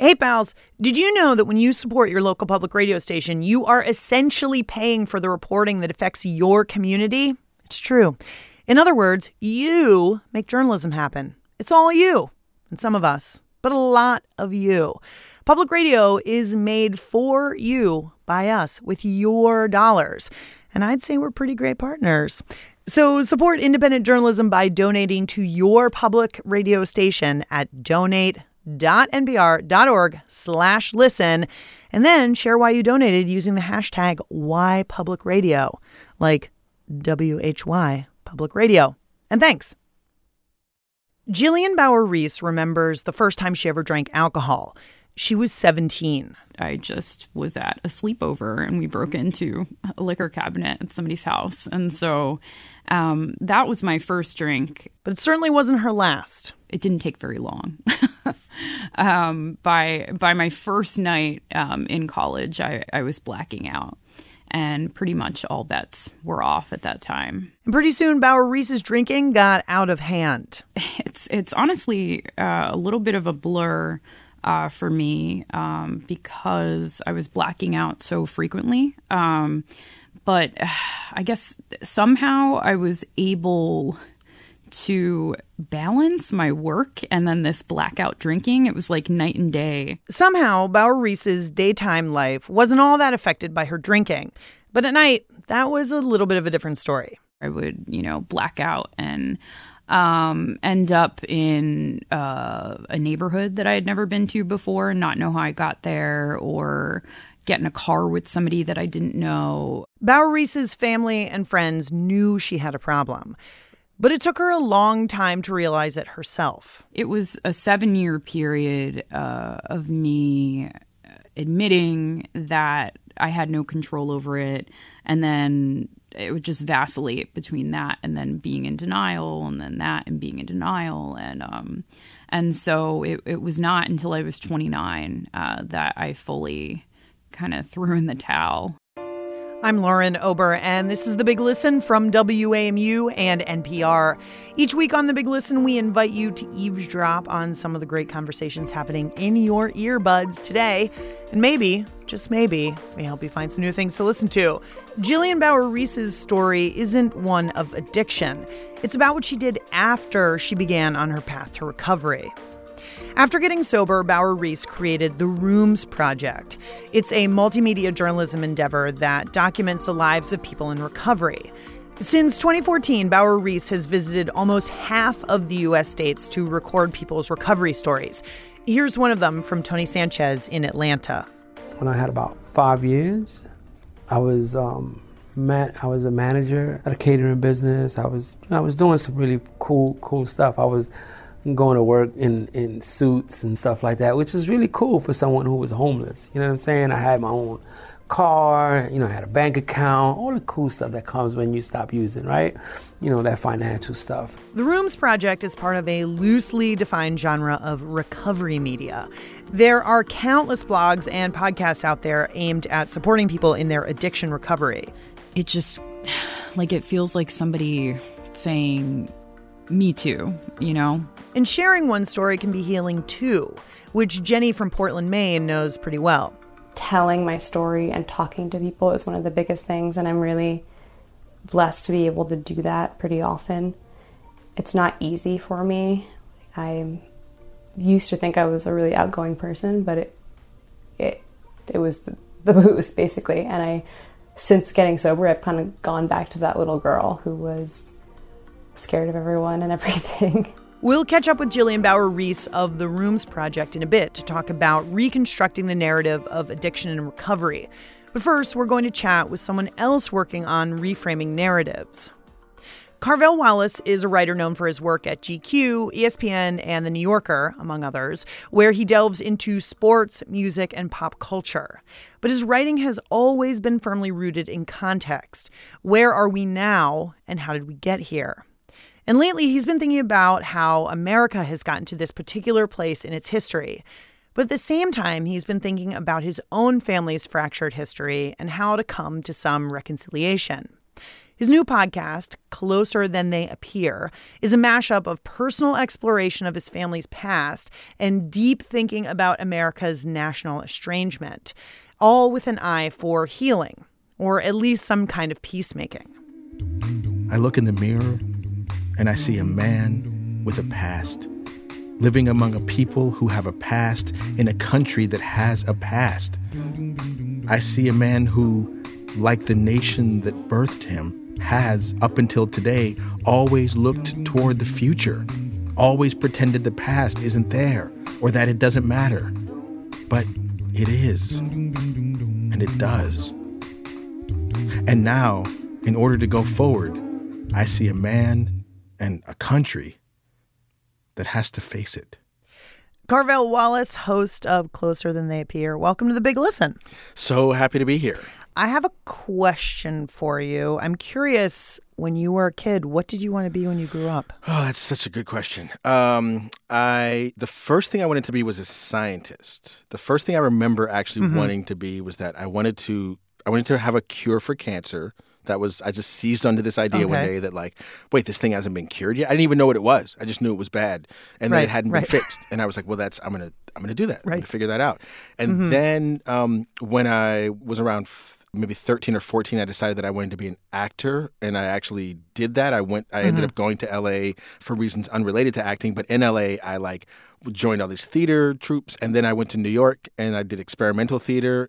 Hey, pals, did you know that when you support your local public radio station, you are essentially paying for the reporting that affects your community? It's true. In other words, you make journalism happen. It's all you, and some of us, but a lot of you. Public radio is made for you by us with your dollars. And I'd say we're pretty great partners. So support independent journalism by donating to your public radio station at donate npr.org slash listen and then share why you donated using the hashtag whypublicradio like why public radio. And thanks. Jillian Bauer-Reese remembers the first time she ever drank alcohol she was 17 I just was at a sleepover and we broke into a liquor cabinet at somebody's house. And so um, that was my first drink. But it certainly wasn't her last. It didn't take very long. um, by by my first night um, in college, I, I was blacking out and pretty much all bets were off at that time. And pretty soon, Bauer Reese's drinking got out of hand. It's it's honestly uh, a little bit of a blur uh, for me um, because I was blacking out so frequently. Um, but uh, I guess somehow I was able to balance my work and then this blackout drinking. It was like night and day. Somehow, Bauer Reese's daytime life wasn't all that affected by her drinking. But at night, that was a little bit of a different story. I would, you know, black out and um, end up in uh, a neighborhood that I had never been to before and not know how I got there or get in a car with somebody that I didn't know. Bauer Reese's family and friends knew she had a problem. But it took her a long time to realize it herself. It was a seven year period uh, of me admitting that I had no control over it and then it would just vacillate between that and then being in denial and then that and being in denial. And um and so it, it was not until I was 29 uh, that I fully kind of threw in the towel I'm Lauren Ober, and this is The Big Listen from WAMU and NPR. Each week on The Big Listen, we invite you to eavesdrop on some of the great conversations happening in your earbuds today. And maybe, just maybe, may help you find some new things to listen to. Jillian Bauer Reese's story isn't one of addiction, it's about what she did after she began on her path to recovery. After getting sober, Bauer Reese created the Rooms Project. It's a multimedia journalism endeavor that documents the lives of people in recovery. Since 2014, Bauer Reese has visited almost half of the U.S. states to record people's recovery stories. Here's one of them from Tony Sanchez in Atlanta. When I had about five years, I was um, I was a manager at a catering business. I was I was doing some really cool cool stuff. I was going to work in, in suits and stuff like that, which is really cool for someone who was homeless. You know what I'm saying? I had my own car, you know, I had a bank account, all the cool stuff that comes when you stop using, right? You know, that financial stuff. The Rooms Project is part of a loosely defined genre of recovery media. There are countless blogs and podcasts out there aimed at supporting people in their addiction recovery. It just, like, it feels like somebody saying, me too, you know? And sharing one story can be healing too, which Jenny from Portland, Maine knows pretty well. Telling my story and talking to people is one of the biggest things, and I'm really blessed to be able to do that pretty often. It's not easy for me. I used to think I was a really outgoing person, but it it it was the, the booze basically, and I since getting sober, I've kind of gone back to that little girl who was scared of everyone and everything. We'll catch up with Jillian Bauer Reese of the Rooms Project in a bit to talk about reconstructing the narrative of addiction and recovery. But first, we're going to chat with someone else working on reframing narratives. Carvel Wallace is a writer known for his work at GQ, ESPN, and The New Yorker, among others, where he delves into sports, music, and pop culture. But his writing has always been firmly rooted in context. Where are we now, and how did we get here? And lately, he's been thinking about how America has gotten to this particular place in its history. But at the same time, he's been thinking about his own family's fractured history and how to come to some reconciliation. His new podcast, Closer Than They Appear, is a mashup of personal exploration of his family's past and deep thinking about America's national estrangement, all with an eye for healing, or at least some kind of peacemaking. I look in the mirror and I see a man with a past, living among a people who have a past in a country that has a past. I see a man who, like the nation that birthed him, has, up until today, always looked toward the future, always pretended the past isn't there or that it doesn't matter. But it is. And it does. And now, in order to go forward, I see a man and a country that has to face it. Carvel Wallace, host of Closer Than They Appear. Welcome to the Big Listen. So happy to be here. I have a question for you. I'm curious, when you were a kid, what did you want to be when you grew up? Oh, that's such a good question. Um, I the first thing I wanted to be was a scientist. The first thing I remember actually wanting to be was that I wanted to I wanted to have a cure for cancer. That was I just seized onto this idea one day that like, wait, this thing hasn't been cured yet. I didn't even know what it was. I just knew it was bad, and that Right, it hadn't right. been fixed. And I was like, well, that's I'm gonna I'm gonna do that. I'm gonna figure that out. And then um, when I was around. F- Maybe 13 or 14, I decided that I wanted to be an actor, and I actually did that. I went, I ended mm-hmm. up going to LA for reasons unrelated to acting, but in LA, I like joined all these theater troupes, and then I went to New York and I did experimental theater.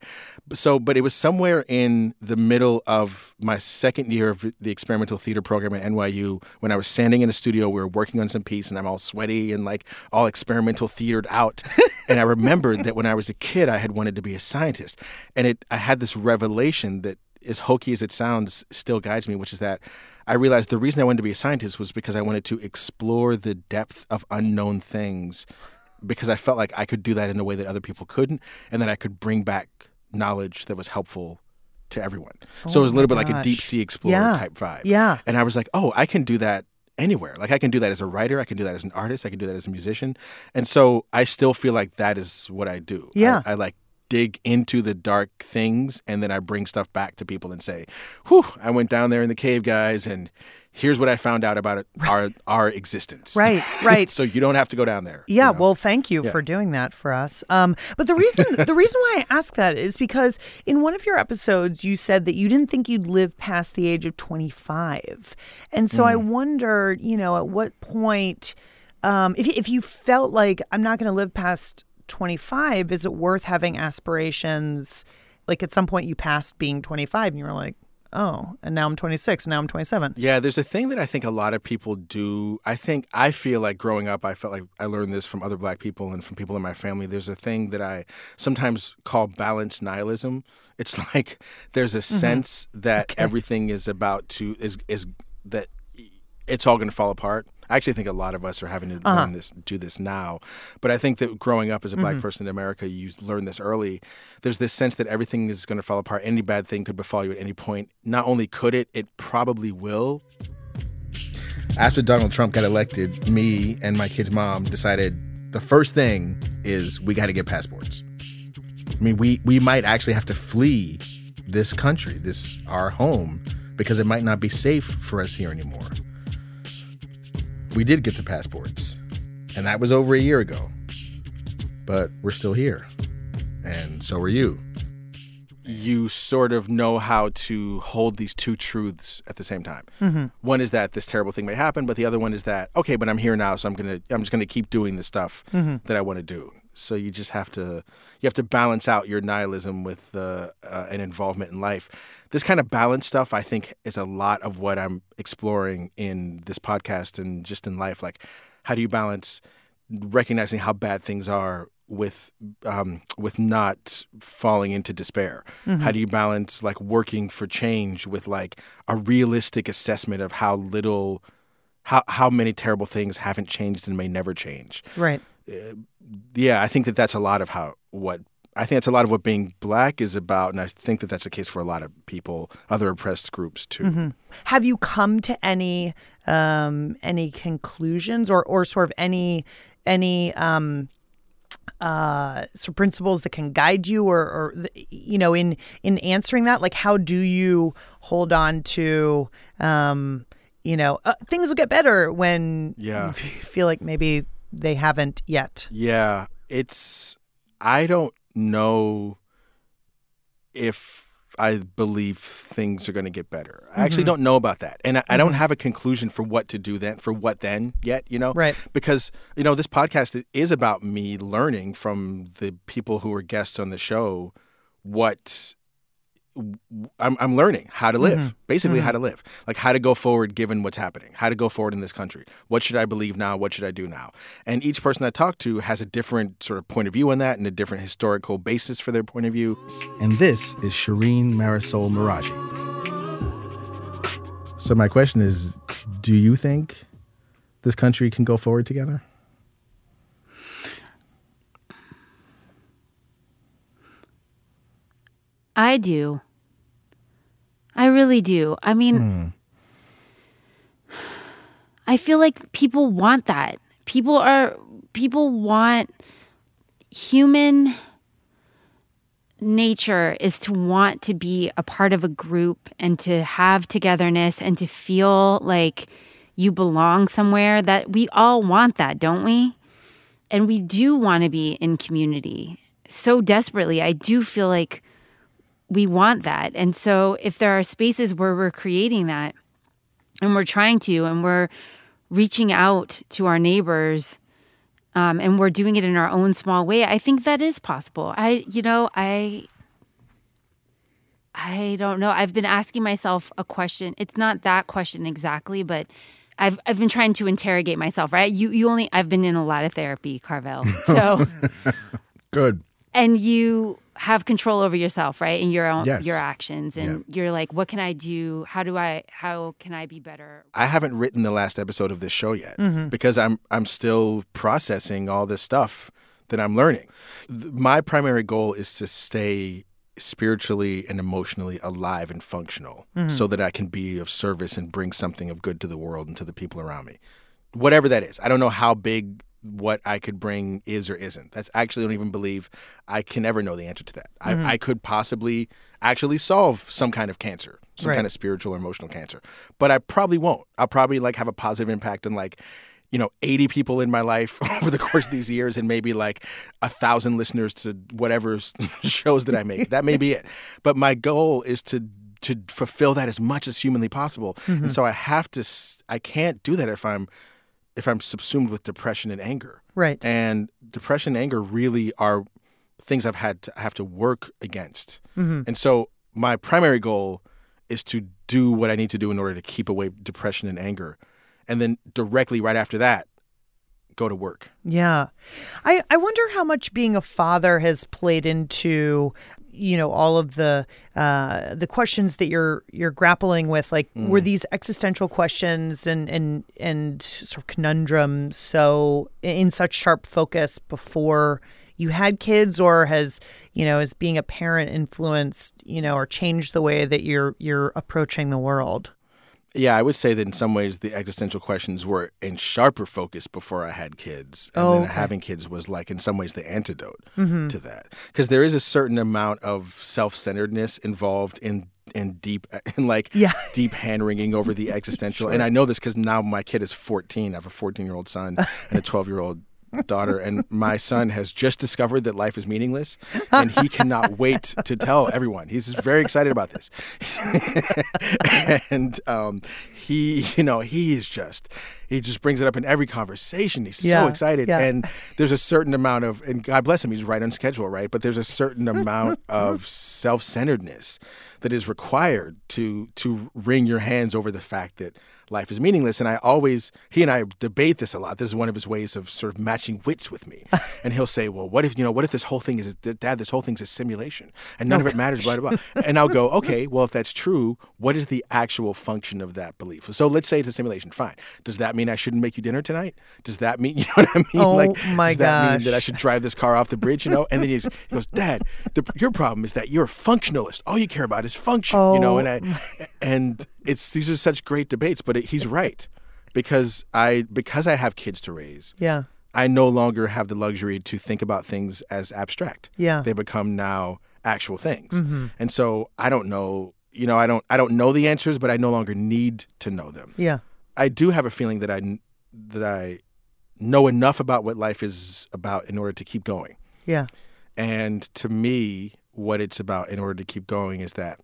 So, but it was somewhere in the middle of my second year of the experimental theater program at NYU when I was standing in a studio. We were working on some piece, and I'm all sweaty and like all experimental theatered out. and I remembered that when I was a kid, I had wanted to be a scientist, and it I had this revelation that as hokey as it sounds, still guides me, which is that I realized the reason I wanted to be a scientist was because I wanted to explore the depth of unknown things because I felt like I could do that in a way that other people couldn't, and that I could bring back knowledge that was helpful to everyone. so it was a oh little bit like a deep sea explorer Yeah. type vibe. Yeah. And I was like, oh, I can do that anywhere. Like I can do that as a writer, I can do that as an artist, I can do that as a musician. And so I still feel like that is what I do. I- Yeah. I, like dig into the dark things and then I bring stuff back to people and say, Whew, I went down there in the cave, guys, and here's what I found out about it, our our existence. Right, right. so you don't have to go down there. you Yeah, know? well, thank you for doing that for us. Um, but the reason the reason why I ask that is because in one of your episodes you said that you didn't think you'd live past the age of 25, and so I Mm. wonder, you know, at what point, um, if if you felt like I'm not going to live past 25, is it worth having aspirations? Like at some point you passed being 25 and you were like, oh, and now I'm 26, and now I'm 27. Yeah, there's a thing that I think a lot of people do. I think I feel like growing up, I felt like I learned this from other black people and from people in my family. There's a thing that I sometimes call balanced nihilism. It's like there's a mm-hmm. sense that everything is about to is is that it's all going to fall apart. I actually think a lot of us are having to uh-huh. learn this, do this now. But I think that growing up as a black mm-hmm. person in America, you learn this early. There's this sense that everything is going to fall apart. Any bad thing could befall you at any point. Not only could it, it probably will. After Donald Trump got elected, me and my kid's mom decided the first thing is we got to get passports. I mean, we we might actually have to flee this country, this our home, because it might not be safe for us here anymore. We did get the passports, and that was over a year ago. But we're still here, and so are you. You sort of know how to hold these two truths at the same time. One is that this terrible thing may happen, but the other one is that okay, but I'm here now, so I'm gonna I'm just gonna keep doing the stuff that I want to do. So you just have to you have to balance out your nihilism with uh, uh, an involvement in life. This kind of balance stuff, I think, is a lot of what I'm exploring in this podcast and just in life. Like, how do you balance recognizing how bad things are with um, with not falling into despair? How do you balance like working for change with like a realistic assessment of how little, how how many terrible things haven't changed and may never change? Right. yeah, I think that that's a lot of how what I think that's a lot of what being black is about, and I think that that's the case for a lot of people, other oppressed groups too. Have you come to any um, any conclusions or or sort of any any um, uh, principles that can guide you, or, or you know, in in answering that? Like, how do you hold on to, um, you know, uh, things will get better when Yeah. you feel like maybe they haven't yet. Yeah, it's I don't know if I believe things are going to get better. I actually mm-hmm. don't know about that, and I, I don't mm-hmm. have a conclusion for what to do then. For what then yet? You know, Right. Because you know this podcast is about me learning from the people who are guests on the show what I'm, I'm learning how to live, mm-hmm. basically how mm-hmm. to live, like how to go forward given what's happening, how to go forward in this country. What should I believe now? What should I do now? And each person I talk to has a different sort of point of view on that and a different historical basis for their point of view. And this is Shereen Marisol Meraji. So my question is, do you think this country can go forward together? I do. I really do. I mean, hmm. I feel like people want that. People are, people want human nature is to want to be a part of a group and to have togetherness and to feel like you belong somewhere that we all want that, don't we? And we do want to be in community so desperately. I do feel like we want that. And so if there are spaces where we're creating that and we're trying to and we're reaching out to our neighbors um, and we're doing it in our own small way, I think that is possible. I, you know, I. I don't know. I've been asking myself a question. It's not that question exactly, but I've I've been trying to interrogate myself, right? You you only I've been in a lot of therapy, Carvel. So Good. and you have control over yourself right and your own Yes. your actions and you're like what can i do how do i how can i be better I haven't written the last episode of this show yet mm-hmm. because I'm I'm still processing all this stuff that I'm learning. Th- My primary goal is to stay spiritually and emotionally alive and functional mm-hmm. so that I can be of service and bring something of good to the world and to the people around me. Whatever that is. I don't know how big what I could bring is or isn't. That's actually I don't even believe I can ever know the answer to that. I, mm-hmm. I could possibly actually solve some kind of cancer, some Right. kind of spiritual or emotional cancer, but I probably won't. I'll probably like have a positive impact on like you know 80 people in my life over the course of these years and maybe like a thousand listeners to whatever shows that I make. That may be it. But my goal is to to fulfill that as much as humanly possible. And mm-hmm. so I have to i can't do that if I'm if I'm subsumed with depression and anger. Right. And depression and anger really are things I've had to have to work against. Mm-hmm. And so my primary goal is to do what I need to do in order to keep away depression and anger. And then directly right after that, go to work. Yeah. I, I wonder how much being a father has played into you know all of the uh, the questions that you're you're grappling with like were these existential questions and and and sort of conundrums so in such sharp focus before you had kids? Or has you know as being a parent influenced you know or changed the way that you're you're approaching the world Yeah, I would say that in some ways the existential questions were in sharper focus before I had kids. And Oh, then okay. having kids was like in some ways the antidote mm-hmm. to that. Because there is a certain amount of self centeredness involved in in deep in like Yeah. deep hand wringing over the existential. And I know this because now my kid is fourteen. I have a fourteen year old son and a twelve year old daughter and my son has just discovered that life is meaningless and he cannot wait to tell everyone. He's very excited about this. And um, he you know he is just he just brings it up in every conversation. He's Yeah, so excited. yeah. and there's a certain amount of and god bless him he's right on schedule right? But there's a certain amount of self-centeredness that is required to to wring your hands over the fact that life is meaningless and i always he and i debate this a lot. This is one of his ways of sort of matching wits with me. And he'll say well what if you know what if this whole thing is dad this whole thing's a simulation and none of it matters blah blah blah. And i'll go okay well if that's true what is the actual function of that belief? So let's say it's a simulation. Fine. Does that mean i shouldn't make you dinner tonight? Does that mean you know what i mean? Oh, like my does that mean that i should drive this car off the bridge you know? And then he's, he goes dad the, your problem is that you're a functionalist. All you care about is function you know? Oh, and i and it's these are such great debates but it, he's right because i because i have kids to raise yeah I no longer have the luxury to think about things as abstract. Yeah. They become now actual things. Mm-hmm. And so I don't know, you know, I don't I don't know the answers, but I no longer need to know them. Yeah. I do have a feeling that I that I know enough about what life is about in order to keep going. Yeah. And to me, what it's about in order to keep going is that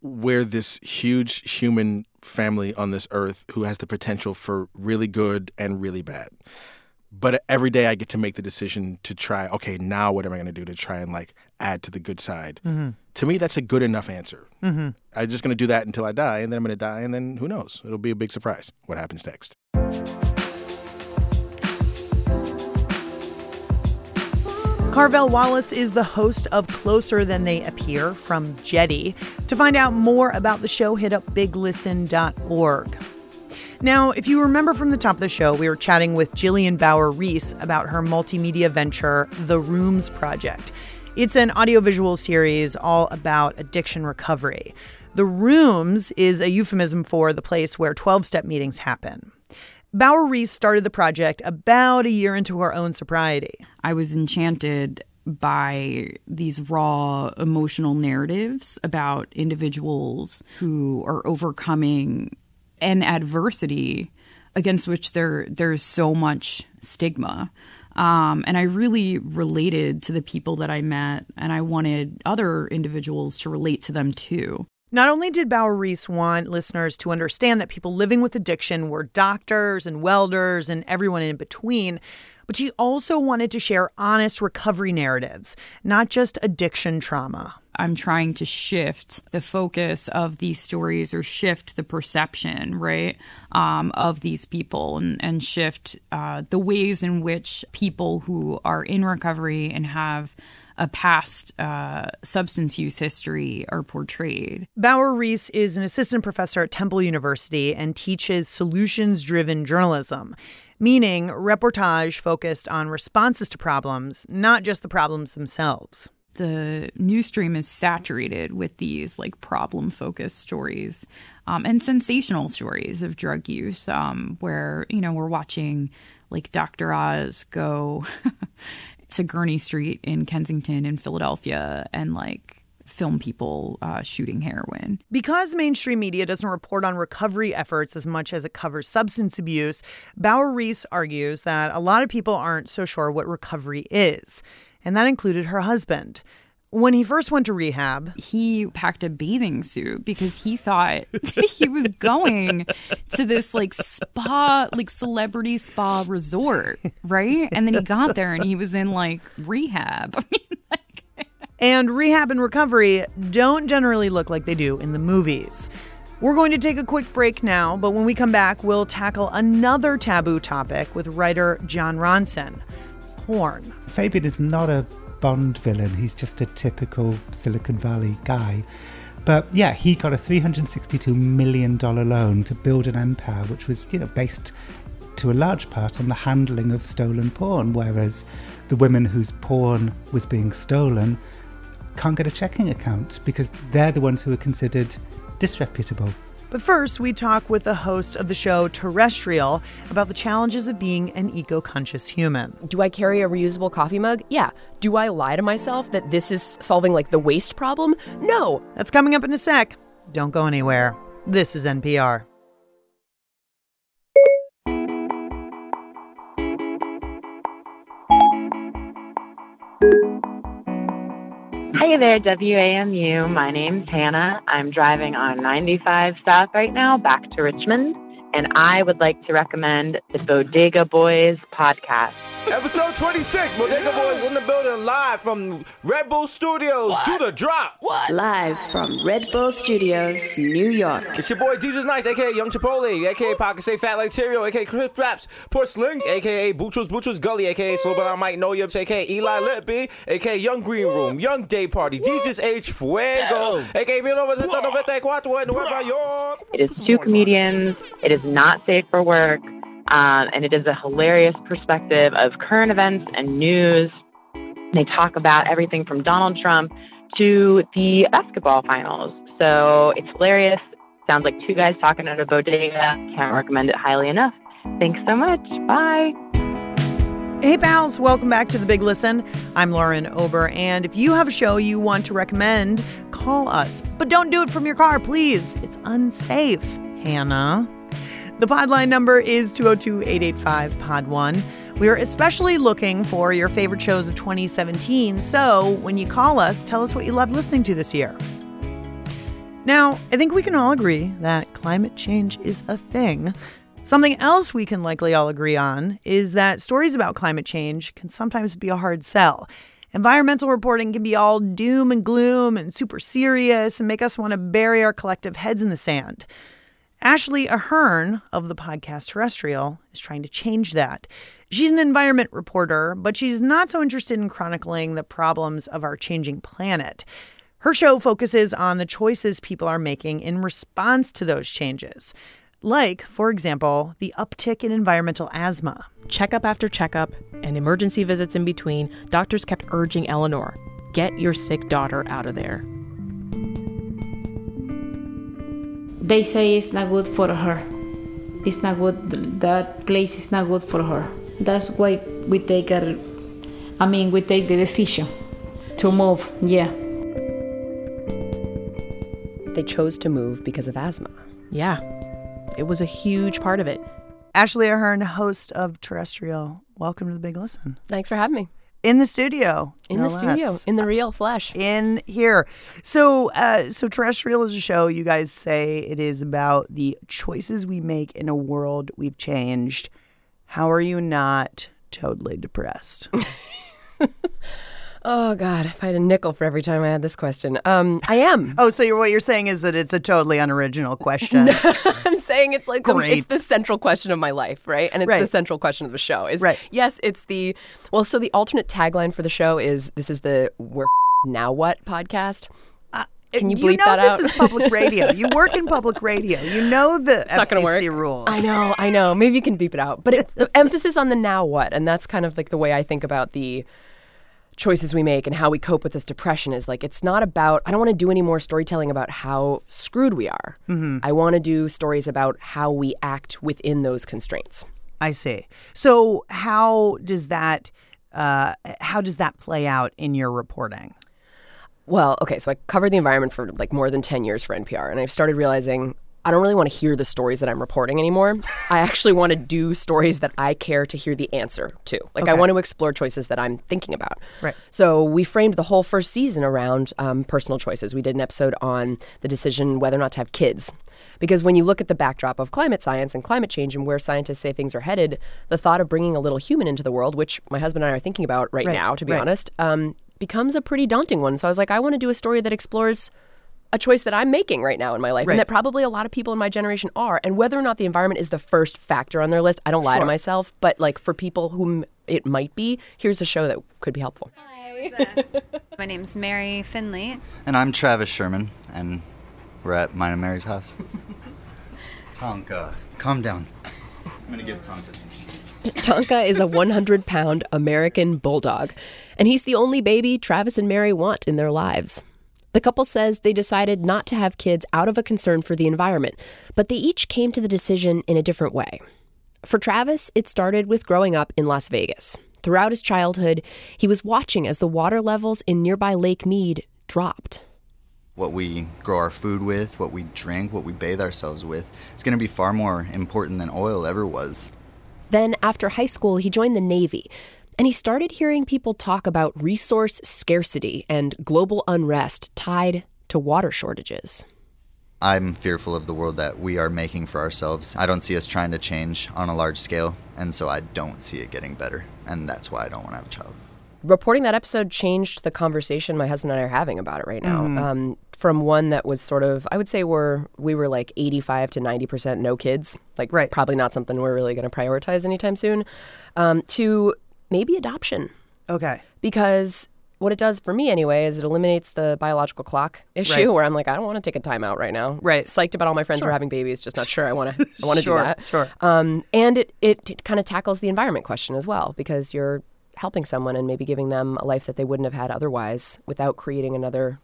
we're this huge human family on this earth who has the potential for really good and really bad. But every day I get to make the decision to try, okay, now what am I going to do to try and like add to the good side? Mm-hmm. To me, that's a good enough answer. Mm-hmm. I'm just going to do that until I die, and then I'm going to die, and then who knows? It'll be a big surprise what happens next. Carvel Wallace is the host of Closer Than They Appear from Jetty. To find out more about the show, hit up biglisten.org. Now, if you remember from the top of the show, we were chatting with Jillian Bauer Reese about her multimedia venture, The Rooms Project. It's an audiovisual series all about addiction recovery. The Rooms is a euphemism for the place where 12 step meetings happen. Bauer Reese started the project about a year into her own sobriety. I was enchanted by these raw emotional narratives about individuals who are overcoming an adversity against which there there's so much stigma. Um, and I really related to the people that I met, and I wanted other individuals to relate to them too. Not only did Bauer Reese want listeners to understand that people living with addiction were doctors and welders and everyone in between, but she also wanted to share honest recovery narratives, not just addiction trauma. I'm trying to shift the focus of these stories or shift the perception, right, um, of these people and, and shift uh, the ways in which people who are in recovery and have a past uh, substance use history are portrayed. Bauer Reese is an assistant professor at Temple University and teaches solutions driven journalism, meaning reportage focused on responses to problems, not just the problems themselves the news stream is saturated with these like problem focused stories um, and sensational stories of drug use um, where you know we're watching like dr oz go to gurney street in kensington in philadelphia and like film people uh, shooting heroin. Because mainstream media doesn't report on recovery efforts as much as it covers substance abuse, Bauer Reese argues that a lot of people aren't so sure what recovery is and that included her husband. When he first went to rehab, he packed a bathing suit because he thought he was going to this like spa, like celebrity spa resort, right? And then he got there and he was in like rehab. I mean, like... and rehab and recovery don't generally look like they do in the movies. We're going to take a quick break now, but when we come back, we'll tackle another taboo topic with writer Jon Ronson porn. Fabian is not a Bond villain, he's just a typical Silicon Valley guy. But yeah, he got a $362 million loan to build an empire, which was, you know, based to a large part on the handling of stolen porn, whereas the women whose porn was being stolen can't get a checking account because they're the ones who are considered disreputable. But first, we talk with the host of the show Terrestrial about the challenges of being an eco conscious human. Do I carry a reusable coffee mug? Yeah. Do I lie to myself that this is solving like the waste problem? No. That's coming up in a sec. Don't go anywhere. This is NPR. Hey there, WAMU. My name's Hannah. I'm driving on 95 South right now back to Richmond, and I would like to recommend the Bodega Boys podcast. Episode 26, Bodega Boys in the building live from Red Bull Studios. What? Do the drop. What? Live from Red Bull Studios, New York. It's your boy Desus Nice, aka Young Chipotle, aka Pocket Say Fat Like Cereal, aka Chris Raps, Poor Sling, aka Butchers Butchers Gully, aka Slow But I Might Know You, aka Eli Litby, aka Young Green Room, Young Day Party, DJ's H Fuego, aka Nueva York. It is two comedians. It is not safe for work. Um, and it is a hilarious perspective of current events and news. They talk about everything from Donald Trump to the basketball finals. So it's hilarious. Sounds like two guys talking at a bodega. Can't recommend it highly enough. Thanks so much. Bye. Hey, pals, welcome back to The Big Listen. I'm Lauren Ober, and if you have a show you want to recommend, call us. But don't do it from your car, please. It's unsafe, Hannah. The podline number is 202 885 Pod 1. We are especially looking for your favorite shows of 2017, so when you call us, tell us what you loved listening to this year. Now, I think we can all agree that climate change is a thing. Something else we can likely all agree on is that stories about climate change can sometimes be a hard sell. Environmental reporting can be all doom and gloom and super serious and make us want to bury our collective heads in the sand. Ashley Ahearn of the podcast Terrestrial is trying to change that. She's an environment reporter, but she's not so interested in chronicling the problems of our changing planet. Her show focuses on the choices people are making in response to those changes. Like, for example, the uptick in environmental asthma. Checkup after checkup and emergency visits in between, doctors kept urging Eleanor get your sick daughter out of there. They say it's not good for her. It's not good, that place is not good for her. That's why we take a, I mean, we take the decision to move, yeah. They chose to move because of asthma. Yeah, it was a huge part of it. Ashley Ahearn, host of Terrestrial. Welcome to the Big Listen. Thanks for having me. In the studio. In no the studio, less. in the real flesh. in here. So, uh, so terrestrial is a show. You guys say it is about the choices we make in a world we've changed. How are you not totally depressed? Oh God, if I had a nickel for every time I had this question, um, I am. oh, so you're, what you're saying is that it's a totally unoriginal question. I'm saying it's like the, it's the central question of my life, right? And it's the central question of the show. Is Right. yes, it's the well. So the alternate tagline for the show is this is the we're now what podcast. Can you bleep you know that this is public radio. You work in public radio. You know the It's not gonna FCC work. rules. I know, I know. Maybe you can beep it out. But it, emphasis on the now what, and that's kind of like the way I think about the choices we make and how we cope with this depression is like it's not about I don't want to do any more storytelling about how screwed we are. Mhm. I want to do stories about how we act within those constraints. I see. So how does that uh, how does that play out in your reporting? Well, okay, so I covered the environment for like more than 10 years for NPR, and I've started realizing I don't really want to hear the stories that I'm reporting anymore. I actually want to do stories that I care to hear the answer to. Like, I want to explore choices that I'm thinking about. Right. So, we framed the whole first season around um, personal choices. We did an episode on the decision whether or not to have kids. Because when you look at the backdrop of climate science and climate change and where scientists say things are headed, the thought of bringing a little human into the world, which my husband and I are thinking about right, Right, now, to be right. honest, um, becomes a pretty daunting one. So I was like, I want to do a story that explores a choice that I'm making right now in my life Right. and that probably a lot of people in my generation are. And whether or not the environment is the first factor on their list, I don't lie to myself. But like for people whom it might be, here's a show that could be helpful. Hi. my name's Mary Finley. And I'm Travis Sherman, and we're at mine and Mary's house. Tonka, calm down. I'm gonna give Tonka some cheese. Tonka is a 100 pound American bulldog, and he's the only baby Travis and Mary want in their lives. The couple says they decided not to have kids out of a concern for the environment, but they each came to the decision in a different way. For Travis, it started with growing up in Las Vegas. Throughout his childhood, he was watching as the water levels in nearby Lake Mead dropped. What we grow our food with, what we drink, what we bathe ourselves with, it's gonna be far more important than oil ever was. Then, after high school, he joined the Navy, and he started hearing people talk about resource scarcity and global unrest tied to water shortages. I'm fearful of the world that we are making for ourselves. I don't see us trying to change on a large scale, and so I don't see it getting better. And that's why I don't want to have a child. Reporting that episode changed the conversation my husband and I are having about it right now. Mhm. Um, from one that was sort of, I would say we're we were like 85 to 90 percent no kids, like right. probably not something we're really going to prioritize anytime soon, um, to maybe adoption. Okay. Because what it does for me anyway is it eliminates the biological clock issue Right. where I'm like, I don't want to take a time out right now. Right. Psyched about all my friends who are having babies, just not sure I want to I want to Sure, do that. sure. Um, and it, it, it kind of tackles the environment question as well because you're helping someone and maybe giving them a life that they wouldn't have had otherwise without creating another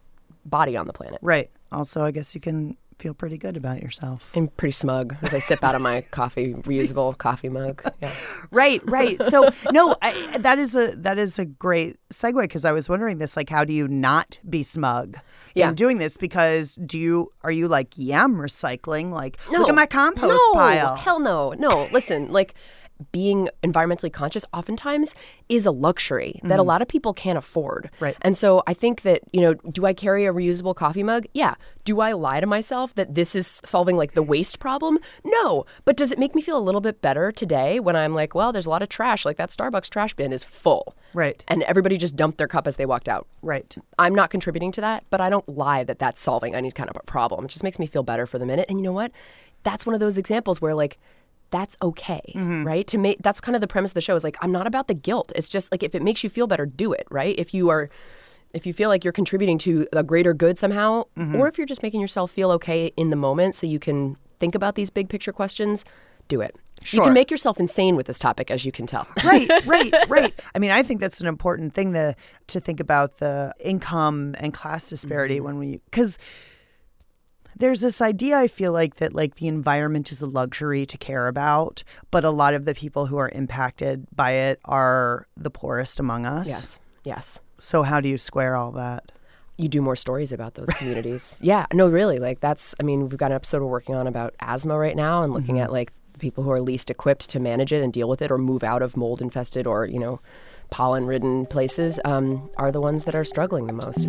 body on the planet. Right. Also, I guess you can feel pretty good about yourself. I'm pretty smug as I sip out of my coffee reusable coffee mug. Yeah. Right, right. So no, I, that is a that is a great segue because I was wondering this, like, how do you not be smug Yeah. in doing this? Because do you are you like, yeah, I'm recycling. Like, No. look at my compost no, pile. Hell no. No, listen, like being environmentally conscious oftentimes is a luxury that a Mhm. lot of people can't afford. Right. And so I think that, you know, do I carry a reusable coffee mug? Yeah. Do I lie to myself that this is solving like the waste problem? No. But does it make me feel a little bit better today when I'm like, well, there's a lot of trash, like that Starbucks trash bin is full. Right. And everybody just dumped their cup as they walked out. Right. I'm not contributing to that, but I don't lie that that's solving any kind of a problem. It just makes me feel better for the minute. And you know what? That's one of those examples where like that's okay, Mm-hmm. right? To make that's kind of the premise of the show is like I'm not about the guilt. It's just like if it makes you feel better, do it, right? If you are if you feel like you're contributing to a greater good somehow, Mhm. or if you're just making yourself feel okay in the moment so you can think about these big picture questions, do it. You can make yourself insane with this topic, as you can tell. right, right, right. I mean, I think that's an important thing to to think about the income and class disparity Mm-hmm. when we because there's this idea I feel like that like the environment is a luxury to care about, but a lot of the people who are impacted by it are the poorest among us. Yes. Yes. So how do you square all that? you do more stories about those communities. yeah, no, really. Like that's. I mean, we've got an episode we're working on about asthma right now, and looking Mhm. at like the people who are least equipped to manage it and deal with it, or move out of mold infested or you know, pollen ridden places, um, are the ones that are struggling the most.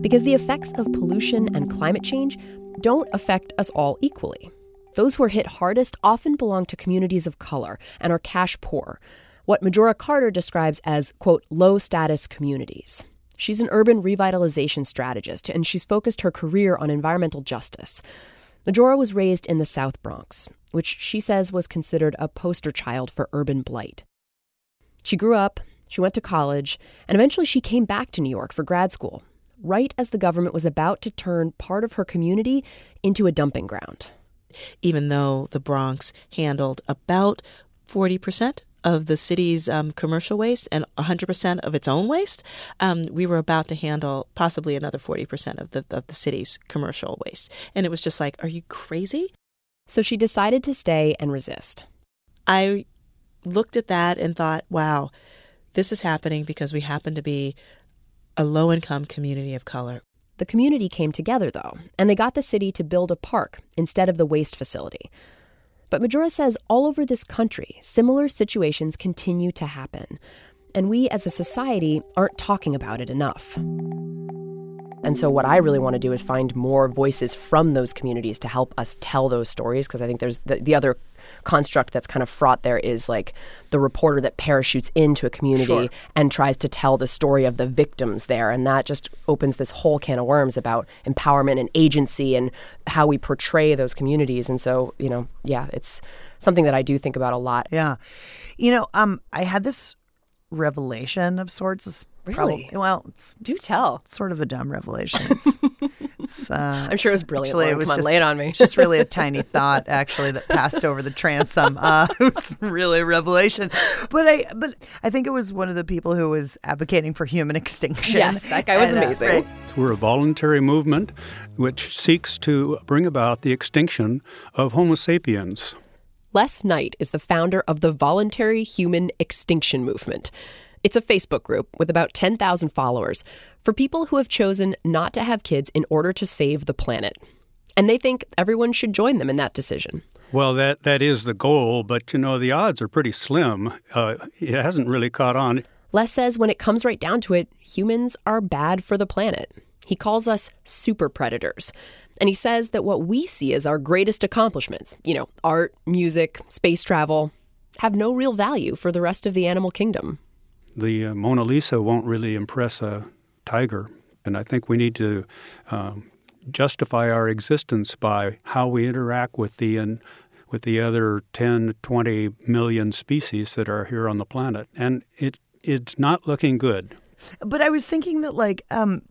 Because the effects of pollution and climate change don't affect us all equally. Those who are hit hardest often belong to communities of color and are cash poor, what Majora Carter describes as, quote, low status communities. She's an urban revitalization strategist, and she's focused her career on environmental justice. Majora was raised in the South Bronx, which she says was considered a poster child for urban blight. She grew up, she went to college, and eventually she came back to New York for grad school, right as the government was about to turn part of her community into a dumping ground. even though the Bronx handled about 40% of the city's um, commercial waste and 100% of its own waste, um, we were about to handle possibly another 40% of the, of the city's commercial waste. And it was just like, are you crazy? So she decided to stay and resist. I looked at that and thought, wow, this is happening because we happen to be a low income community of color. The community came together, though, and they got the city to build a park instead of the waste facility. But Majora says all over this country, similar situations continue to happen. And we as a society aren't talking about it enough. And so, what I really want to do is find more voices from those communities to help us tell those stories. Because I think there's the, the other construct that's kind of fraught there is like the reporter that parachutes into a community Sure. and tries to tell the story of the victims there. And that just opens this whole can of worms about empowerment and agency and how we portray those communities. And so, you know, yeah, it's something that I do think about a lot. Yeah. You know, um, I had this revelation of sorts. Really? well, it's do tell. Sort of a dumb revelation. It's, it's, uh, I'm sure it was brilliant, Actually, Lauren. it was Come on, just, lay it on me. just really a tiny thought, actually, that passed over the transom. Uh, it was really a revelation. But I, but I think it was one of the people who was advocating for human extinction. Yes, that guy was And, uh, amazing. right. We're a voluntary movement which seeks to bring about the extinction of Homo sapiens. Les Knight is the founder of the Voluntary Human Extinction Movement. It's a Facebook group with about 10,000 followers for people who have chosen not to have kids in order to save the planet. And they think everyone should join them in that decision. Well, that, that is the goal, but you know, the odds are pretty slim. Uh, it hasn't really caught on. Les says when it comes right down to it, humans are bad for the planet. He calls us super predators. And he says that what we see as our greatest accomplishments, you know, art, music, space travel, have no real value for the rest of the animal kingdom. The uh, Mona Lisa won't really impress a tiger, and I think we need to um, justify our existence by how we interact with the and with the other 10, 20 million species that are here on the planet, and it it's not looking good. But I was thinking that, like, um,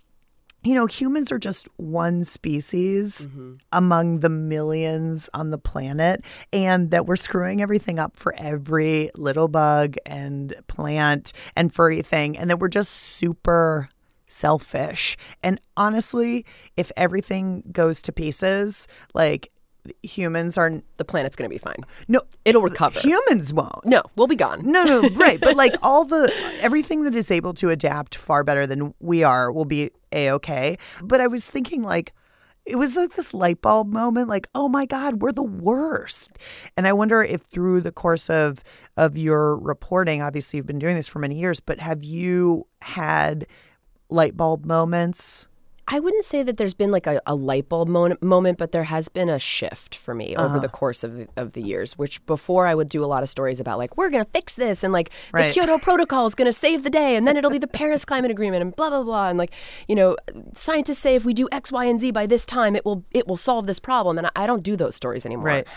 you know, humans are just one species mm-hmm. among the millions on the planet, and that we're screwing everything up for every little bug and plant and furry thing, and that we're just super selfish. And honestly, if everything goes to pieces, like humans are the planet's going to be fine. No, it'll recover. Humans won't. No, we'll be gone. No, no, right. But like all the everything that is able to adapt far better than we are will be a okay. But I was thinking like it was like this light bulb moment like oh my god we're the worst and i wonder if through the course of of your reporting obviously you've been doing this for many years but have you had light bulb moments I wouldn't say that there's been like a, a light bulb mo- moment, but there has been a shift for me over Uh-huh. the course of the, of the years. Which before I would do a lot of stories about like we're gonna fix this and like Right. the Kyoto Protocol is gonna save the day, and then it'll be the Paris Climate Agreement and blah blah blah, and like you know scientists say if we do X, Y, and Z by this time, it will it will solve this problem, and I, I don't do those stories anymore. Right.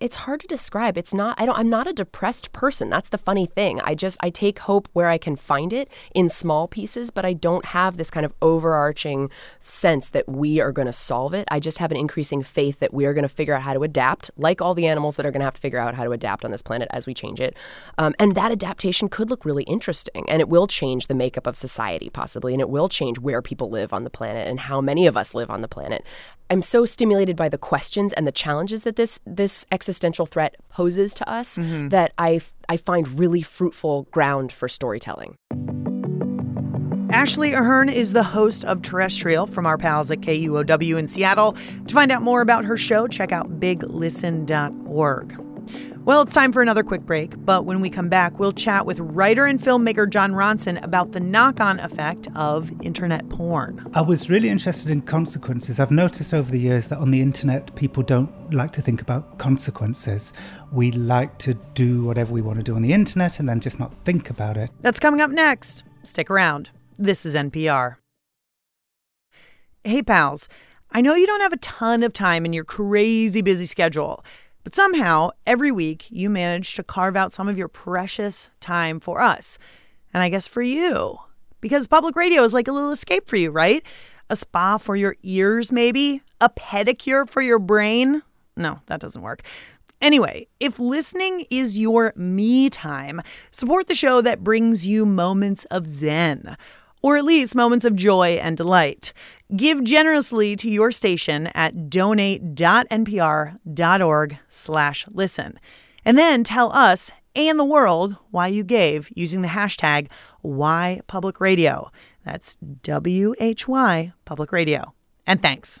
It's hard to describe. It's not. I don't. I'm not a depressed person. That's the funny thing. I just I take hope where I can find it in small pieces, but I don't have this kind of overarching sense that we are going to solve it. I just have an increasing faith that we are going to figure out how to adapt, like all the animals that are going to have to figure out how to adapt on this planet as we change it. Um, and that adaptation could look really interesting, and it will change the makeup of society possibly, and it will change where people live on the planet and how many of us live on the planet. I'm so stimulated by the questions and the challenges that this this existential threat poses to us Mhm. that I I find really fruitful ground for storytelling. Ashley Ahearn is the host of Terrestrial from our pals at KUOW in Seattle. To find out more about her show, check out biglisten.org. Well, it's time for another quick break, but when we come back, we'll chat with writer and filmmaker Jon Ronson about the knock on effect of internet porn. I was really interested in consequences. I've noticed over the years that on the internet, people don't like to think about consequences. We like to do whatever we want to do on the internet and then just not think about it. That's coming up next. Stick around. This is NPR. Hey, pals. I know you don't have a ton of time in your crazy busy schedule, but somehow every week you manage to carve out some of your precious time for us. And I guess for you. Because public radio is like a little escape for you, right? A spa for your ears, maybe? A pedicure for your brain? No, that doesn't work. Anyway, if listening is your me time, support the show that brings you moments of zen, or at least moments of joy and delight. Give generously to your station at donate.npr.org slash listen. And then tell us and the world why you gave using the hashtag WhyPublicRadio. That's W-H-Y Public Radio. And thanks.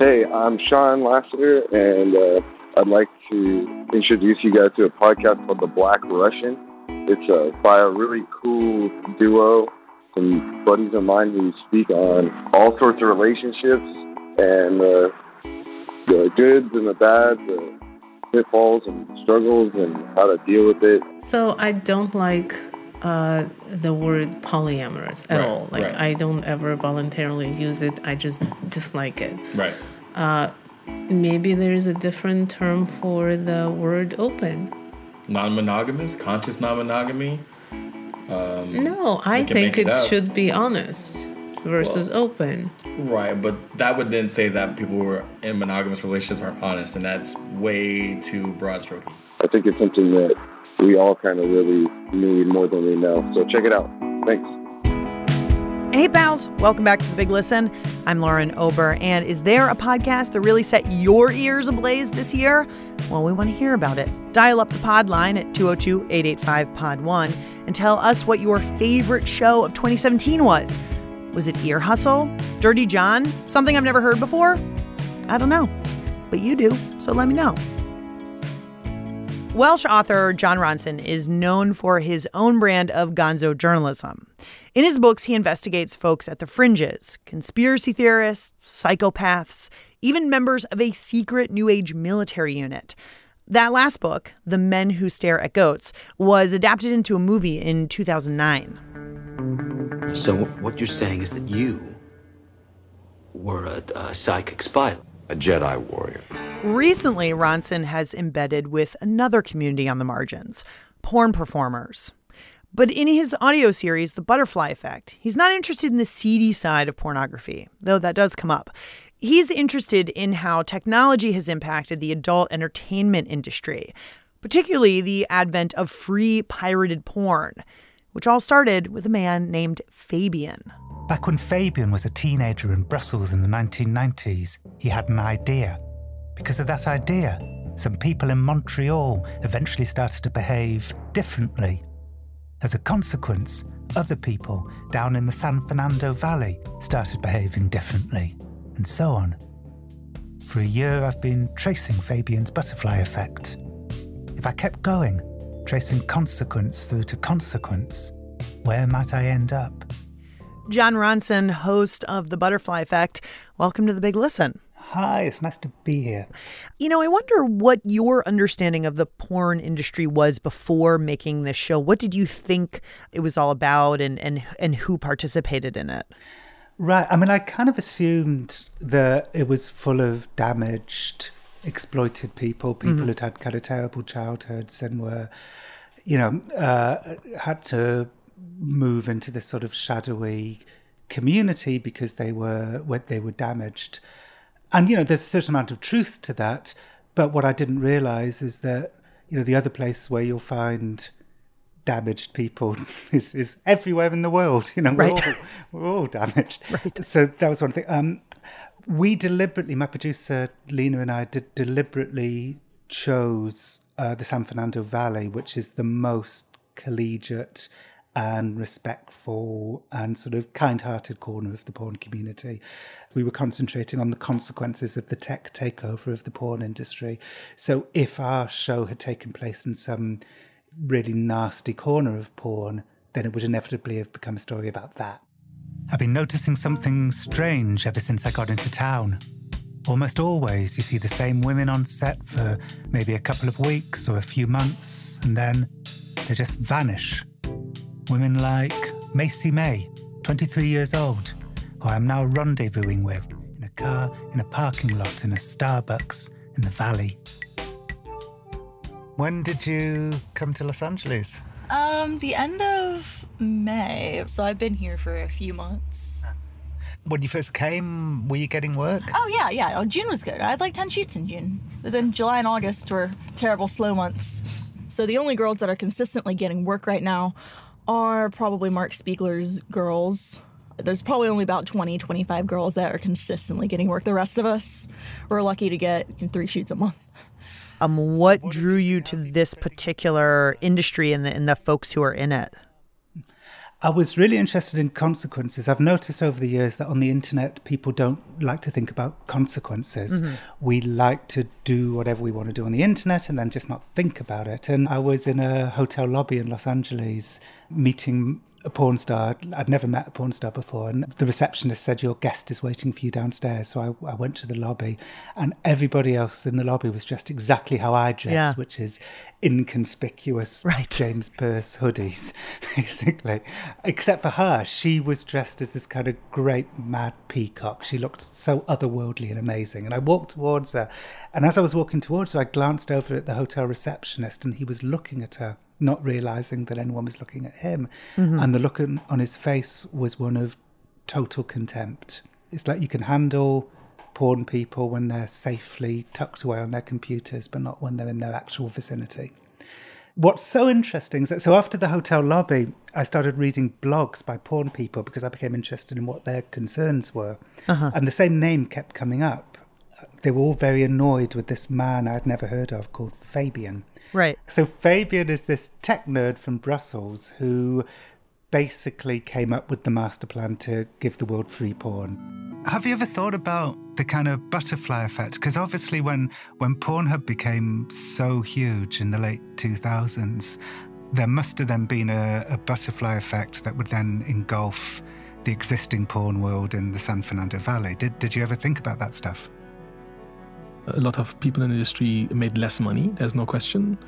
Hey, I'm Sean Lassiter, and uh, I'd like to introduce you guys to a podcast called The Black Russian. It's uh, by a really cool duo, some buddies of mine who speak on all sorts of relationships and uh, the goods and the bad, the pitfalls and struggles, and how to deal with it. So I don't like uh, the word polyamorous at Right, all. Like right. I don't ever voluntarily use it. I just dislike it. Right. Uh, maybe there's a different term for the word open. Non-monogamous, conscious non-monogamy. Um, No, I think make it, should be honest versus open. Right, but that would then say that people who are in monogamous relationships aren't honest, and that's way too broad strokey. I think it's something that we all kind of really need more than we know. So check it out. Thanks. Hey, pals, welcome back to The Big Listen. I'm Lauren Ober, and is there a podcast that really set your ears ablaze this year? Well, we want to hear about it. Dial up the pod line at 202 885 Pod 1 and tell us what your favorite show of 2017 was. Was it Ear Hustle? Dirty John? Something I've never heard before? I don't know, but you do, so let me know. Welsh author Jon Ronson is known for his own brand of gonzo journalism. In his books, he investigates folks at the fringes conspiracy theorists, psychopaths, even members of a secret New Age military unit. That last book, The Men Who Stare at Goats, was adapted into a movie in 2009. So what you're saying is that you were a, a psychic spy, a Jedi warrior. Recently, Ronson has embedded with another community on the margins porn performers. But in his audio series, The Butterfly Effect, he's not interested in the seedy side of pornography, though that does come up. He's interested in how technology has impacted the adult entertainment industry, particularly the advent of free pirated porn, which all started with a man named Fabian. Back when Fabian was a teenager in Brussels in the 1990s, he had an idea. Because of that idea, some people in Montreal eventually started to behave differently. As a consequence, other people down in the San Fernando Valley started behaving differently, and so on. For a year, I've been tracing Fabian's butterfly effect. If I kept going, tracing consequence through to consequence, where might I end up? Jon Ronson, host of The Butterfly Effect, welcome to The Big Listen. Hi, it's nice to be here. You know, I wonder what your understanding of the porn industry was before making this show. What did you think it was all about and, and, and who participated in it? Right. I mean, I kind of assumed that it was full of damaged, exploited people, people Mhm. who'd had kind of terrible childhoods and were, you know, uh, had to move into this sort of shadowy community because they were they were damaged. And you know, there's a certain amount of truth to that. But what I didn't realize is that you know the other place where you'll find damaged people is, is everywhere in the world. You know, we're, all, we're all damaged. Right. So that was one thing. Um, we deliberately, my producer Lena and I did deliberately chose uh, the San Fernando Valley, which is the most collegiate and respectful and sort of kind-hearted corner of the porn community. We were concentrating on the consequences of the tech takeover of the porn industry. So if our show had taken place in some really nasty corner of porn, then it would inevitably have become a story about that. I've been noticing something strange ever since I got into town. Almost always, you see the same women on set for maybe a couple of weeks or a few months, and then they just vanish. Women like Macy May, 23 years old, who I'm now rendezvousing with in a car in a parking lot in a Starbucks in the valley. When did you come to Los Angeles? Um, the end of May. So I've been here for a few months. When you first came, were you getting work? Oh yeah, yeah. Oh, June was good. I had like ten shoots in June. But then July and August were terrible slow months. So the only girls that are consistently getting work right now are probably Mark Spiegler's girls. There's probably only about 20, 25 girls that are consistently getting work. The rest of us, we're lucky to get three shoots a month. Um, what drew you to this particular industry and the, and the folks who are in it? I was really interested in consequences. I've noticed over the years that on the internet, people don't like to think about consequences. Mhm. We like to do whatever we want to do on the internet and then just not think about it. And I was in a hotel lobby in Los Angeles meeting a porn star. I'd never met a porn star before. And the receptionist said, Your guest is waiting for you downstairs. So I, I went to the lobby, and everybody else in the lobby was dressed exactly how I dress, Yeah. which is inconspicuous right. James Perse hoodies, basically. Except for her, she was dressed as this kind of great mad peacock. She looked so otherworldly and amazing. And I walked towards her, and as I was walking towards her, I glanced over at the hotel receptionist, and he was looking at her, not realizing that anyone was looking at him. Mhm. And the look on on his face was one of total contempt. It's like you can handle porn people when they're safely tucked away on their computers, but not when they're in their actual vicinity. What's so interesting is that so after the hotel lobby, I started reading blogs by porn people because I became interested in what their concerns were. Uh-huh. And the same name kept coming up. They were all very annoyed with this man I'd never heard of called Fabian. Right. So Fabian is this tech nerd from Brussels who basically came up with the master plan to give the world free porn. Have you ever thought about the kind of butterfly effect? Because obviously, when when Pornhub became so huge in the late 2000s, there must have then been a, a butterfly effect that would then engulf the existing porn world in the San Fernando Valley. Did did you ever think about that stuff? A lot of people in the industry made less money, there's no question.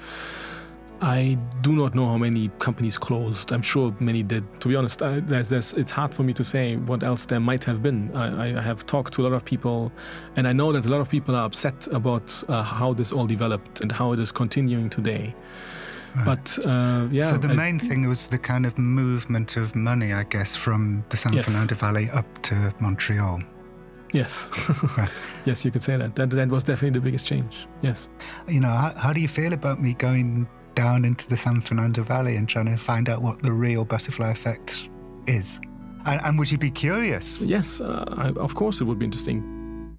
I do not know how many companies closed. I'm sure many did. To be honest, I, there's, there's, it's hard for me to say what else there might have been. I, I have talked to a lot of people, and I know that a lot of people are upset about uh, how this all developed and how it is continuing today. But uh, yeah. So the I- main thing was the kind of movement of money, I guess, from the San Yes. Fernando Valley up to Montreal. Yes. yes, you could say that. That that was definitely the biggest change. Yes. You know, how, how do you feel about me going down into the San Fernando Valley and trying to find out what the real butterfly effect is? And, and would you be curious? Yes, uh, I, of course it would be interesting.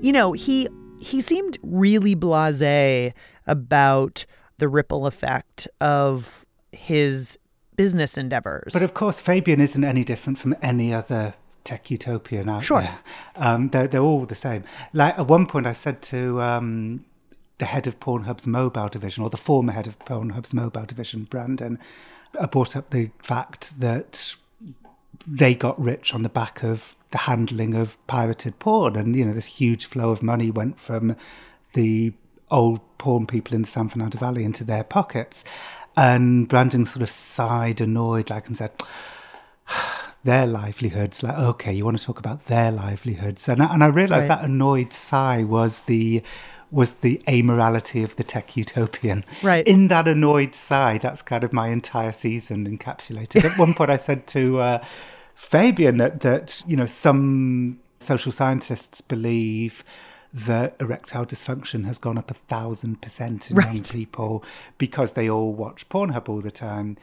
You know, he he seemed really blasé about the ripple effect of his business endeavors. But of course, Fabian isn't any different from any other tech utopian out Sure. there. Um, they're, they're all the same. Like at one point, I said to um, the head of Pornhub's mobile division, or the former head of Pornhub's mobile division, Brandon, I brought up the fact that they got rich on the back of the handling of pirated porn, and you know this huge flow of money went from the old porn people in the San Fernando Valley into their pockets. And Brandon sort of sighed, annoyed, like and said, their livelihoods. Like, okay, you want to talk about their livelihoods, and I, and I realised Right. that annoyed sigh was the was the amorality of the tech utopian. Right. In that annoyed sigh, that's kind of my entire season encapsulated. At one point, I said to uh, Fabian that that you know some social scientists believe that erectile dysfunction has gone up a thousand percent in young Right. people because they all watch Pornhub all the time.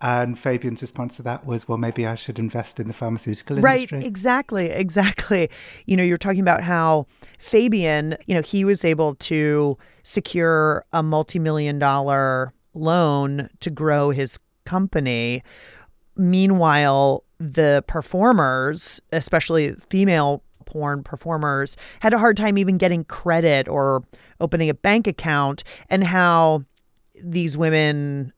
And Fabian's response to that was, well, maybe I should invest in the pharmaceutical industry. Right, exactly, exactly. You know, you're talking about how Fabian, you know, he was able to secure a multi-million dollar loan to grow his company. Meanwhile, the performers, especially female porn performers, had a hard time even getting credit or opening a bank account and how these women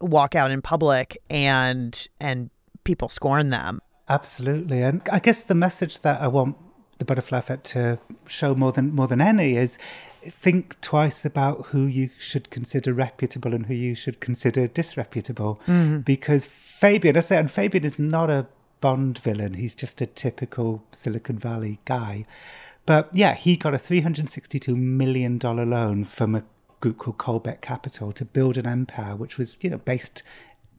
walk out in public and and people scorn them. Absolutely, and I guess the message that I want the butterfly effect to show more than more than any is think twice about who you should consider reputable and who you should consider disreputable. Mhm. Because Fabian, I say, and Fabian is not a Bond villain. He's just a typical Silicon Valley guy. But yeah, he got a $362 million loan from a group called Colbeck Capital to build an empire, which was, you know, based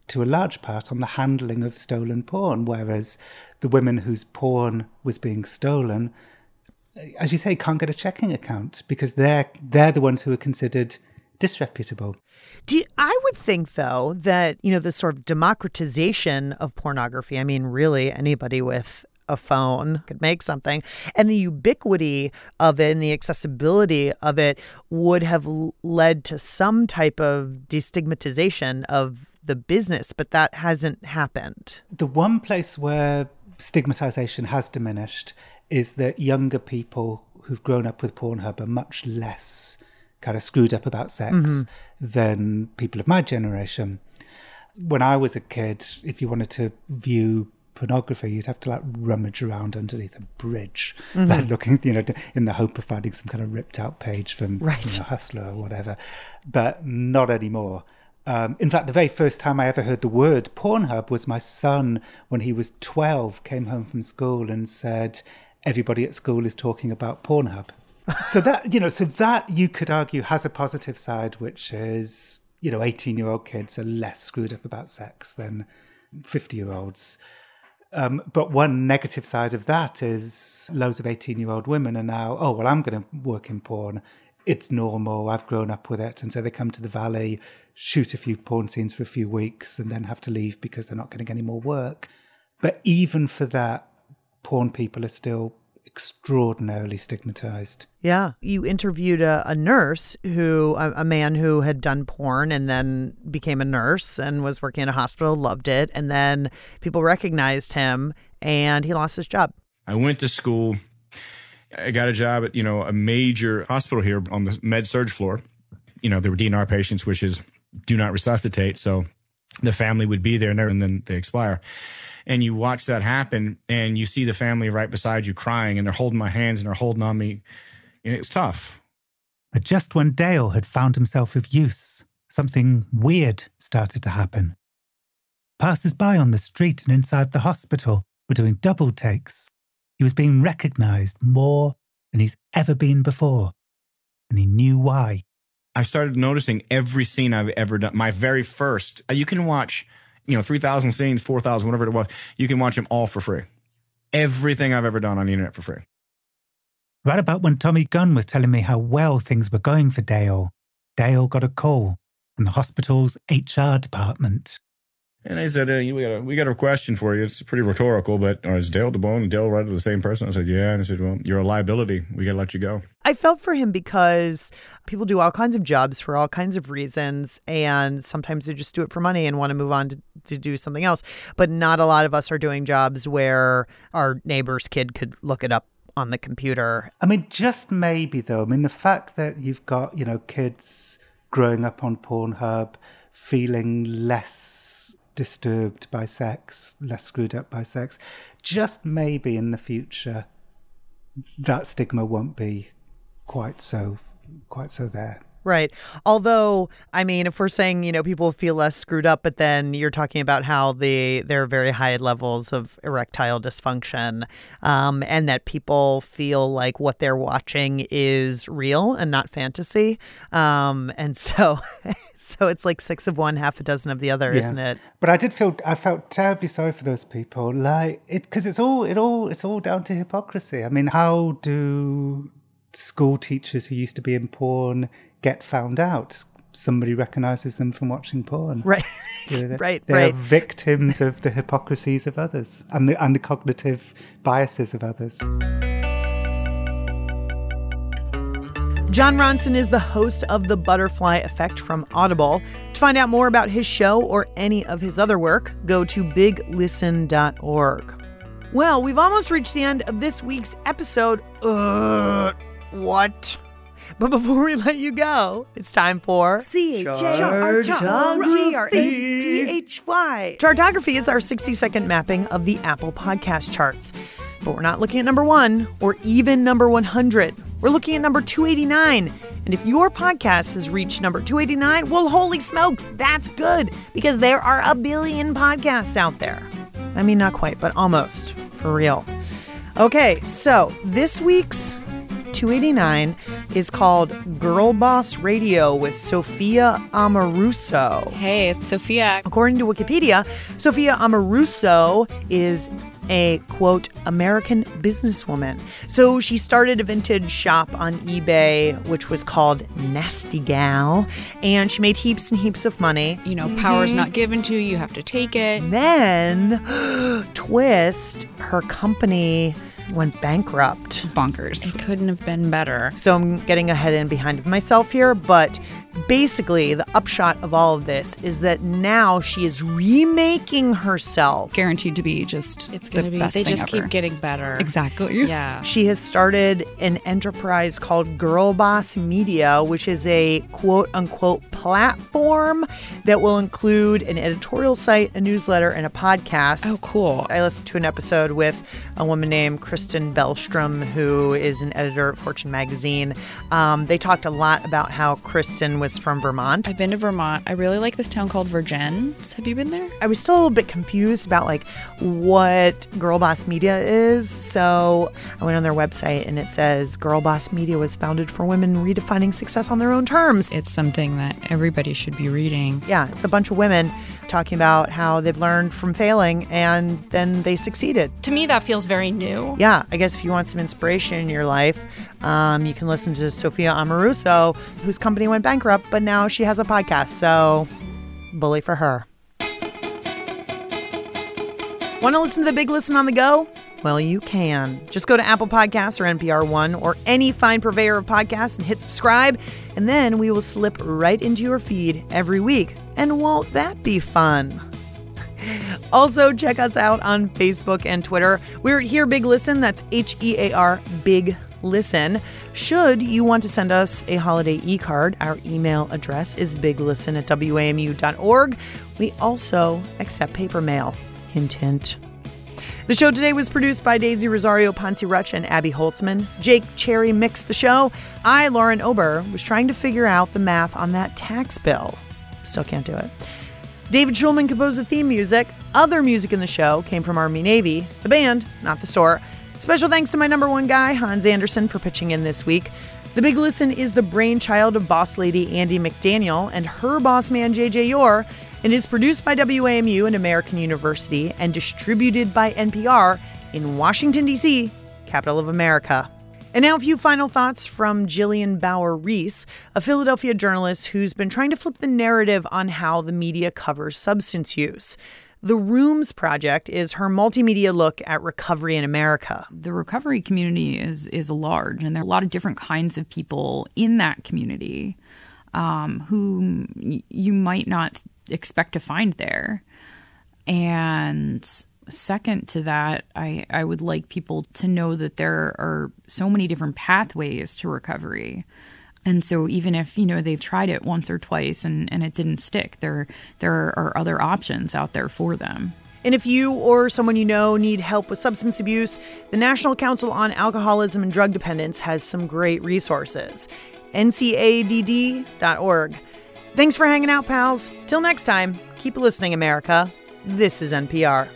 to a large part on the handling of stolen porn, whereas the women whose porn was being stolen, as you say, can't get a checking account because they're they're the ones who are considered disreputable. Do you- I would think though that you know the sort of democratization of pornography. I mean, really, anybody with a phone could make something, and the ubiquity of it and the accessibility of it would have led to some type of destigmatization of the business, but that hasn't happened. The one place where stigmatization has diminished is that younger people who've grown up with Pornhub are much less kind of screwed up about sex Mhm. than people of my generation. When I was a kid, if you wanted to view pornography, you'd have to like rummage around underneath a bridge, Mhm. like looking, you know, in the hope of finding some kind of ripped out page from Right. you know, Hustler or whatever. But not anymore. Um, in fact, the very first time I ever heard the word Pornhub was my son when he was 12, came home from school and said, Everybody at school is talking about Pornhub. so that, you know, so that you could argue has a positive side, which is, you know, 18 year old kids are less screwed up about sex than 50 year olds. Um, but one negative side of that is loads of 18 year old women are now, oh, well, I'm going to work in porn. It's normal. I've grown up with it. And so they come to the valley, shoot a few porn scenes for a few weeks, and then have to leave because they're not getting any more work. But even for that, porn people are still extraordinarily stigmatized. Yeah. You interviewed a, a nurse who, a, a man who had done porn and then became a nurse and was working in a hospital, loved it. And then people recognized him and he lost his job. I went to school. I got a job at, you know, a major hospital here on the med surg floor. You know, there were DNR patients, which is do not resuscitate. So the family would be there and, there, and then they expire. And you watch that happen and you see the family right beside you crying and they're holding my hands and they're holding on me. And it's tough. But just when Dale had found himself of use, something weird started to happen. Passers by on the street and inside the hospital were doing double takes. He was being recognized more than he's ever been before. And he knew why. I started noticing every scene I've ever done. My very first, you can watch, you know, 3,000 scenes, 4,000, whatever it was. You can watch them all for free. Everything I've ever done on the internet for free. Right about when Tommy Gunn was telling me how well things were going for Dale, Dale got a call from the hospital's HR department. And I said, uh, we got a we got a question for you. It's pretty rhetorical, but or is Dale DaBone and Dale Rudd the same person? I said, yeah. And I said, well, you're a liability. We got to let you go. I felt for him because people do all kinds of jobs for all kinds of reasons, and sometimes they just do it for money and want to move on to, to do something else. But not a lot of us are doing jobs where our neighbor's kid could look it up on the computer. I mean, just maybe though. I mean, the fact that you've got you know kids growing up on Pornhub, feeling less disturbed by sex, less screwed up by sex. Just maybe in the future, that stigma won't be quite so quite so there. Right. Although, I mean, if we're saying, you know, people feel less screwed up, but then you're talking about how the there are very high levels of erectile dysfunction, um, and that people feel like what they're watching is real and not fantasy. Um, and so, so it's like six of one, half a dozen of the other, Yeah. isn't it? But I did feel I felt terribly sorry for those people, like it because it's all it all it's all down to hypocrisy. I mean, how do school teachers who used to be in porn get found out? Somebody recognizes them from watching porn, Right. You know, they're- Right, They're victims of the hypocrisies of others and the and the cognitive biases of others. Jon Ronson is the host of The Butterfly Effect from Audible. To find out more about his show or any of his other work, go to biglisten.org. Well, we've almost reached the end of this week's episode. Uh, what? But before we let you go, it's time for C-H-A-R-T-O-G-R-A-P-H-Y. Chartography is our 60 second mapping of the Apple podcast charts. But we're not looking at number one or even number 100. We're looking at number 289. And if your podcast has reached number 289, well, holy smokes, that's good because there are a billion podcasts out there. I mean, not quite, but almost for real. Okay, so this week's 289 is called Girl Boss Radio with Sophia Amoruso. Hey, it's Sophia. According to Wikipedia, Sophia Amoruso is a quote American businesswoman. So she started a vintage shop on eBay, which was called Nasty Gal, and she made heaps and heaps of money. You know, power's mm-hmm. not given to you, you have to take it. Then, twist, her company went bankrupt. Bonkers. It couldn't have been better. So I'm getting ahead and behind of myself here, but basically the upshot of all of this is that now she is remaking herself. Guaranteed to be just It's gonna the be- best they thing just ever. keep getting better. Exactly. Yeah. She has started an enterprise called Girl Boss Media, which is a quote unquote platform that will include an editorial site, a newsletter, and a podcast. Oh, cool. I listened to an episode with a woman named Kristen Bellstrom, who is an editor at Fortune magazine. Um, they talked a lot about how Kristen was from Vermont. I've been to Vermont. I really like this town called Vergennes. Have you been there? I was still a little bit confused about like what Girl Boss Media is. So I went on their website and it says Girl Boss Media was founded for women redefining success on their own terms. It's something that everybody should be reading. Yeah, it's a bunch of women talking about how they've learned from failing and then they succeeded. To me, that feels very new. Yeah, I guess if you want some inspiration in your life, um, you can listen to Sophia Amoruso, whose company went bankrupt, but now she has a podcast. So, bully for her. Want to listen to the big listen on the go? Well, you can. Just go to Apple Podcasts or NPR One or any fine purveyor of podcasts and hit subscribe, and then we will slip right into your feed every week. And won't that be fun? Also, check us out on Facebook and Twitter. We're at Hear Big Listen. That's H E A R Big Listen. Should you want to send us a holiday e card, our email address is biglisten at WAMU.org. We also accept paper mail. Hint, hint. The show today was produced by Daisy Rosario Poncie Rutsch and Abby Holtzman. Jake Cherry mixed the show. I, Lauren Ober, was trying to figure out the math on that tax bill. Still can't do it. David Schulman composed the theme music. Other music in the show came from Army Navy, the band, not the store. Special thanks to my number one guy, Hans Anderson, for pitching in this week. The Big Listen is the brainchild of boss lady Andi McDaniel and her boss man JJ Yore, and is produced by WAMU and American University and distributed by NPR in Washington, D.C., capital of America. And now, a few final thoughts from Jillian Bauer-Reese, a Philadelphia journalist who's been trying to flip the narrative on how the media covers substance use. The Rooms Project is her multimedia look at recovery in America. The recovery community is is large, and there are a lot of different kinds of people in that community um, who you might not expect to find there. And second to that, I, I would like people to know that there are so many different pathways to recovery. And so even if, you know, they've tried it once or twice and, and it didn't stick, there there are other options out there for them. And if you or someone you know need help with substance abuse, the National Council on Alcoholism and Drug Dependence has some great resources. NCADD.org. Thanks for hanging out, pals. Till next time, keep listening, America. This is NPR.